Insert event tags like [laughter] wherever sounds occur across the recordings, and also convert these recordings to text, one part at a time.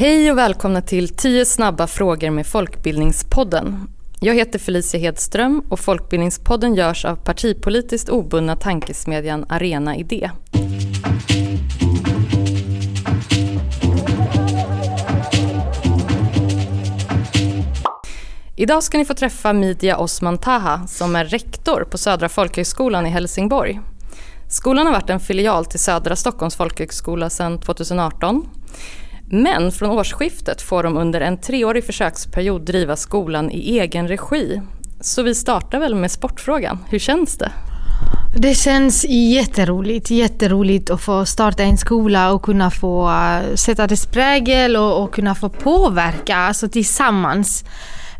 Hej och välkomna till 10 snabba frågor med Folkbildningspodden. Jag heter Felicia Hedström och Folkbildningspodden görs av partipolitiskt obundna tankesmedjan Arena Idé. Idag ska ni få träffa Midja Osman Taha som är rektor på Södra folkhögskolan i Helsingborg. Skolan har varit en filial till Södra Stockholms folkhögskola sedan 2018. Men från årsskiftet får de under en treårig försöksperiod driva skolan i egen regi. Så vi startar väl med sportfrågan. Hur känns det? Det känns jätteroligt, jätteroligt att få starta en skola och kunna få eh, sätta dess prägel och, och kunna få påverka alltså tillsammans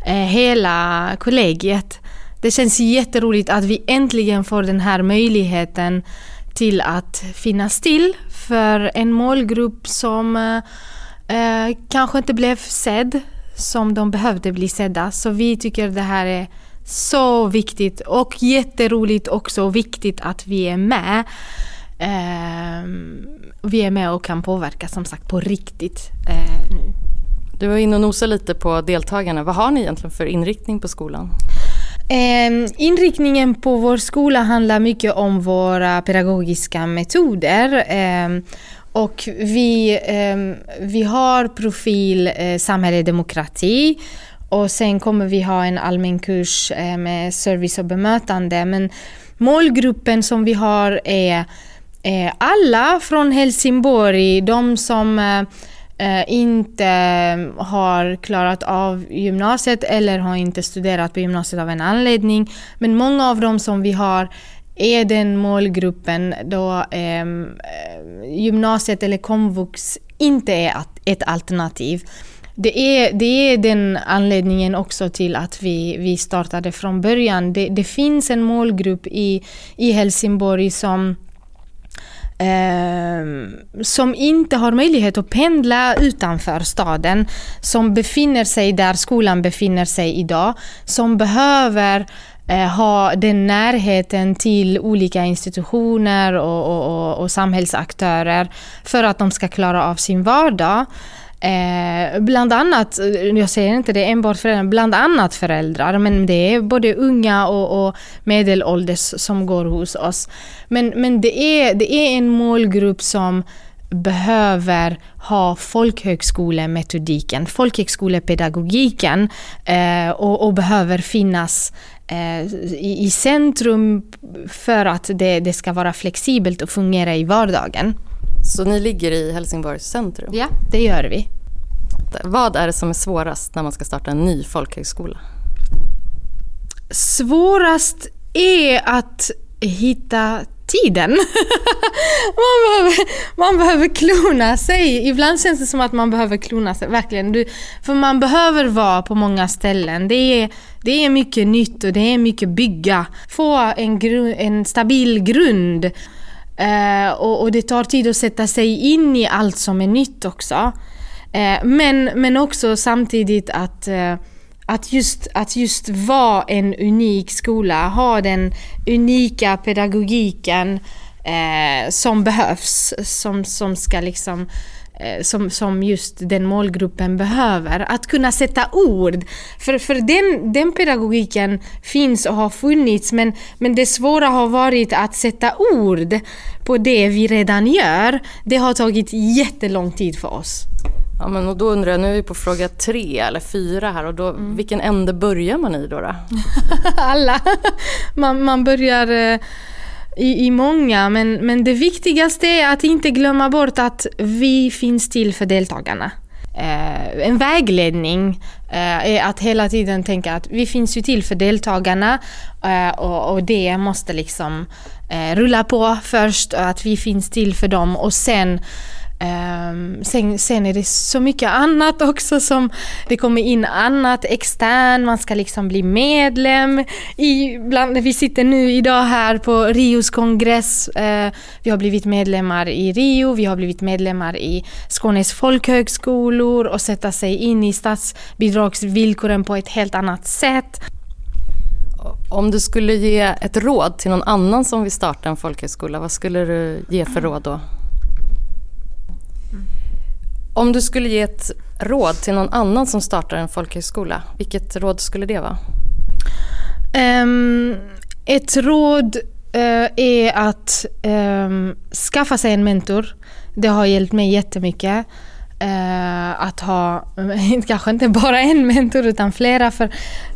eh, hela kollegiet. Det känns jätteroligt att vi äntligen får den här möjligheten till att finnas till för en målgrupp som eh, eh, kanske inte blev sedd som de behövde bli sedda. Så vi tycker det här är så viktigt och jätteroligt också viktigt att vi är med. Eh, vi är med och kan påverka som sagt på riktigt eh, nu. Du var inne och nosade lite på deltagarna. Vad har ni egentligen för inriktning på skolan? Eh, inriktningen på vår skola handlar mycket om våra pedagogiska metoder. Och vi, eh, vi har profil eh, samhälle demokrati och sen kommer vi ha en allmän kurs eh, med service och bemötande. Men målgruppen som vi har är eh, alla från Helsingborg, de som eh, eh inte har klarat av gymnasiet eller har inte studerat på gymnasiet av en anledning. Men många av dem som vi har är den målgruppen då eh, gymnasiet eller komvux inte är ett alternativ. Det är, det är den anledningen också till att vi, vi startade från början. Det, det finns en målgrupp i, i Helsingborg som eh, som inte har möjlighet att pendla utanför staden, som befinner sig där skolan befinner sig idag, som behöver Eh, ha den närheten till olika institutioner och, och, och, och samhällsaktörer för att de ska klara av sin vardag. Eh, bland annat, jag säger inte det enbart föräldrar, bland annat föräldrar, men det är både unga och, och medelålders som går hos oss. Men, men det, är, det är en målgrupp som behöver ha folkhögskolemetodiken, folkhögskolepedagogiken eh, och, och, behöver finnas i, i, centrum för att det, det ska vara flexibelt och fungera i vardagen. Så ni ligger i Helsingborgs centrum? Ja, det gör vi. Vad är det som är svårast när man ska starta en ny folkhögskola? Svårast är att hitta tiden. [laughs] man, behöver, man behöver klona sig. Ibland känns det som att man behöver klona sig, verkligen. Du, för man behöver vara på många ställen. Det är, det är mycket nytt och det är mycket bygga. Få en, gru, en stabil grund. Eh, och, och, det tar tid att sätta sig in i allt som är nytt också. Eh, men, men också samtidigt att, eh, att, just, att just vara en unik skola, ha den unika pedagogiken eh, som behövs, som, som ska liksom Eh, som, som just den målgruppen behöver. Att kunna sätta ord. För, för den, den pedagogiken finns och har funnits men, men det svåra har varit att sätta ord på det vi redan gör. Det har tagit jättelång tid för oss. Ja, men och då undrar jag, nu är vi på fråga tre eller fyra här och då, mm. vilken ände börjar man i då? då? [laughs] Alla. Man, man börjar eh, i, i många, men, men det viktigaste är att inte glömma bort att vi finns till för deltagarna. Eh, en vägledning eh, är att hela tiden tänka att vi finns ju till för deltagarna eh, och, och, det måste liksom eh, rulla på först, och att vi finns till för dem och sen Ehm, sen, sen, är det så mycket annat också som det kommer in annat extern, man ska liksom bli medlem. I, bland, vi sitter nu idag här på Rios kongress. Eh, vi har blivit medlemmar i Rio, vi har blivit medlemmar i Skånes folkhögskolor och sätta sig in i statsbidragsvillkoren på ett helt annat sätt. Om du skulle ge ett råd till någon annan som vill starta en folkhögskola, vad skulle du ge för råd då? Om du skulle ge ett råd till någon annan som startar en folkhögskola, vilket råd skulle det vara? Um, ett råd uh, är att um, skaffa sig en mentor. Det har hjälpt mig jättemycket. Uh, att ha, [laughs] kanske inte bara en mentor utan flera för,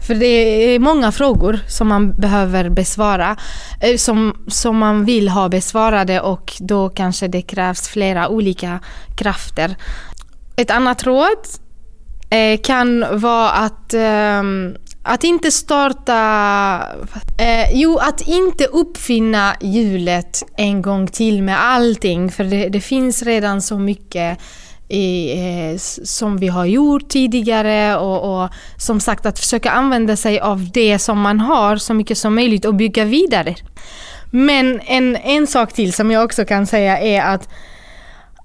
för det är många frågor som man behöver besvara. Eh, som, som man vill ha besvarade och då kanske det krävs flera olika krafter. Ett annat råd uh, kan vara att um, att inte starta... Eh, jo, att inte uppfinna hjulet en gång till med allting. För det, det finns redan så mycket i, eh, som vi har gjort tidigare och, och, som sagt att försöka använda sig av det som man har så mycket som möjligt och bygga vidare. Men en, en sak till som jag också kan säga är att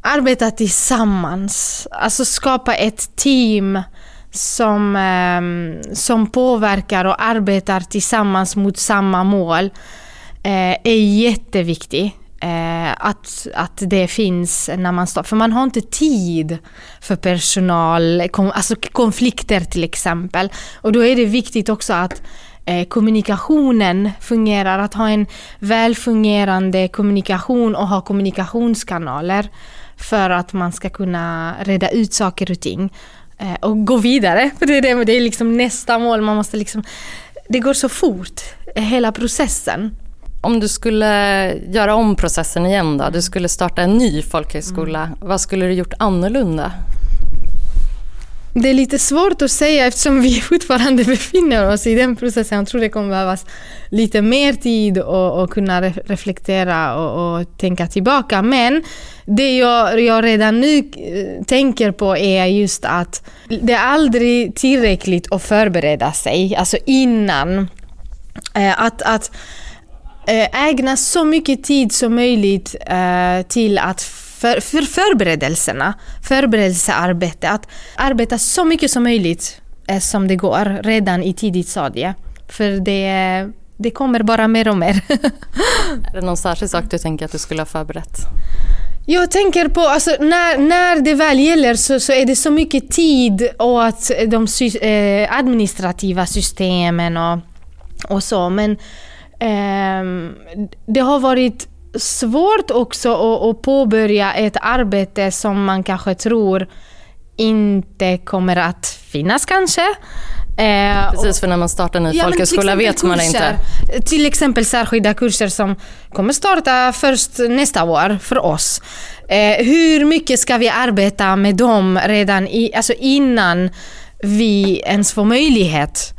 arbeta tillsammans. Alltså skapa ett team som, eh, som påverkar och arbetar tillsammans mot samma mål eh, är jätteviktigt. Eh, att, att det finns när man står... För man har inte tid för personal, kom, alltså konflikter till exempel. Och då är det viktigt också att eh, kommunikationen fungerar, att ha en välfungerande kommunikation och ha kommunikationskanaler för att man ska kunna reda ut saker och ting. Eh, och gå vidare. [laughs] För det är, det, det är liksom nästa mål. Man måste liksom, det går så fort, eh, hela processen. Om du skulle göra om processen igen då, du skulle starta en ny folkhögskola, mm. vad skulle du gjort annorlunda? Det är lite svårt att säga eftersom vi [laughs] fortfarande befinner oss i den processen. Jag tror det kommer behövas lite mer tid och, och kunna reflektera och, och, tänka tillbaka. Men det jag, jag redan nu eh, tänker på är just att det är aldrig tillräckligt att förbereda sig, alltså innan. Eh, att, att ägna så mycket tid som möjligt till att för, för förberedelserna, förberedelsearbete, att arbeta så mycket som möjligt eh, som det går redan i tidigt stadie. För det, det kommer bara mer och mer. [laughs] är det någon särskild sak du tänker att du skulle ha förberett? Jag tänker på, alltså, när, när det väl gäller så, så är det så mycket tid åt de eh, administrativa systemen och, och så. Men eh, det har varit svårt också att, att påbörja ett arbete som man kanske tror inte kommer att finnas kanske. Eh, Precis, för när man startar ny ja, folkhögskola vet man inte. Till exempel särskilda kurser som kommer starta först nästa år för oss. Eh, hur mycket ska vi arbeta med dem redan i, alltså innan vi ens får möjlighet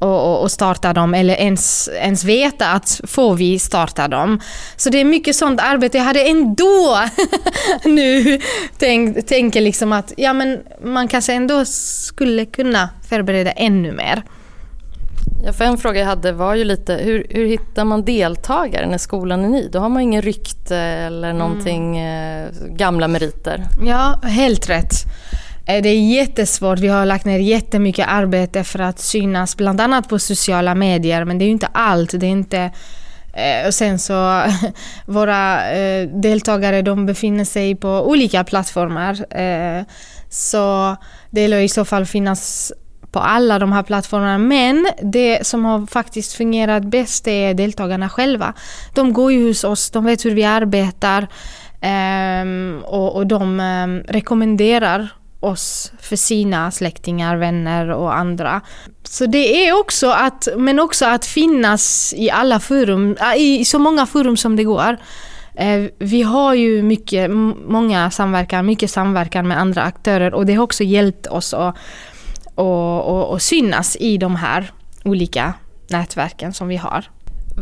och, och, starta dem eller ens, ens veta att får vi starta dem. Så det är mycket sånt arbete. Jag hade ändå [laughs] nu tänkt, tänker liksom att ja, men man kanske ändå skulle kunna förbereda ännu mer. Ja, för en fråga jag hade var ju lite hur, hur hittar man deltagare när skolan är ny? Då har man ingen rykte eller någonting, mm. eh, gamla meriter. Ja, helt rätt. Eh, det är jättesvårt. Vi har lagt ner jättemycket arbete för att synas bland annat på sociala medier men det är ju inte allt. Det är inte eh, och sen så, [laughs] våra eh, deltagare de befinner sig på olika plattformar. Så det lär i så fall finnas på alla de här plattformarna. Men det som har faktiskt fungerat bäst är deltagarna själva. De går ju hos oss, de vet hur vi arbetar ehm, och de ehm, rekommenderar oss för sina släktingar, vänner och andra. Så det är också att, men också att finnas i alla forum, äh, i så många forum som det går. Eh, vi har ju mycket, många samverkan, mycket samverkan med andra aktörer och det har också hjälpt oss att, att, att, att synas i de här olika nätverken som vi har.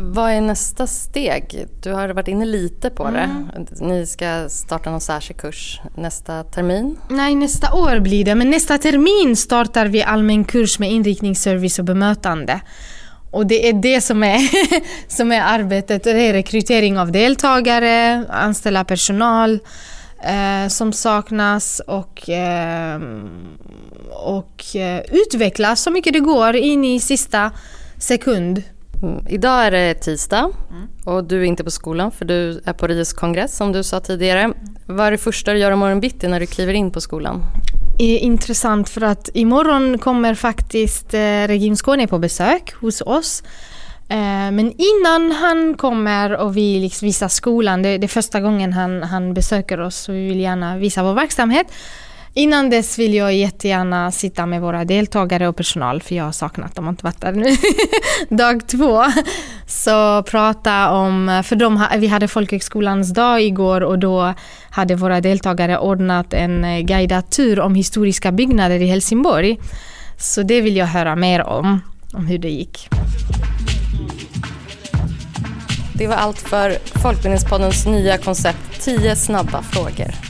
Vad är nästa steg? Du har varit inne lite på det. Mm. Ni ska starta någon särskild kurs nästa termin? Nej, nästa år blir det. Men nästa termin startar vi allmän kurs med inriktning, service och bemötande. Och det är det som är, [laughs] som är arbetet. Det är rekrytering av deltagare, anställa personal eh, som saknas och, eh, och eh, utveckla så mycket det går in i sista sekund. Mm. Idag är det tisdag mm. och du är inte på skolan för du är på RIS kongress som du sa tidigare. Vad är det första du gör imorgon bitti när du kliver in på skolan? är intressant för att imorgon kommer faktiskt eh, Region Skåne på besök hos oss. Eh, men innan han kommer och vi liksom visar skolan, det, det är första gången han, han besöker oss så vi vill gärna visa vår verksamhet. Innan dess vill jag jättegärna sitta med våra deltagare och personal för jag har saknat dem, inte varit där nu. [laughs] dag två. Så prata om, för de, vi hade folkhögskolans dag igår och då hade våra deltagare ordnat en eh, guidad tur om historiska byggnader i Helsingborg. Så det vill jag höra mer om, om hur det gick. Det var allt för Folkbildningspoddens nya koncept 10 snabba frågor.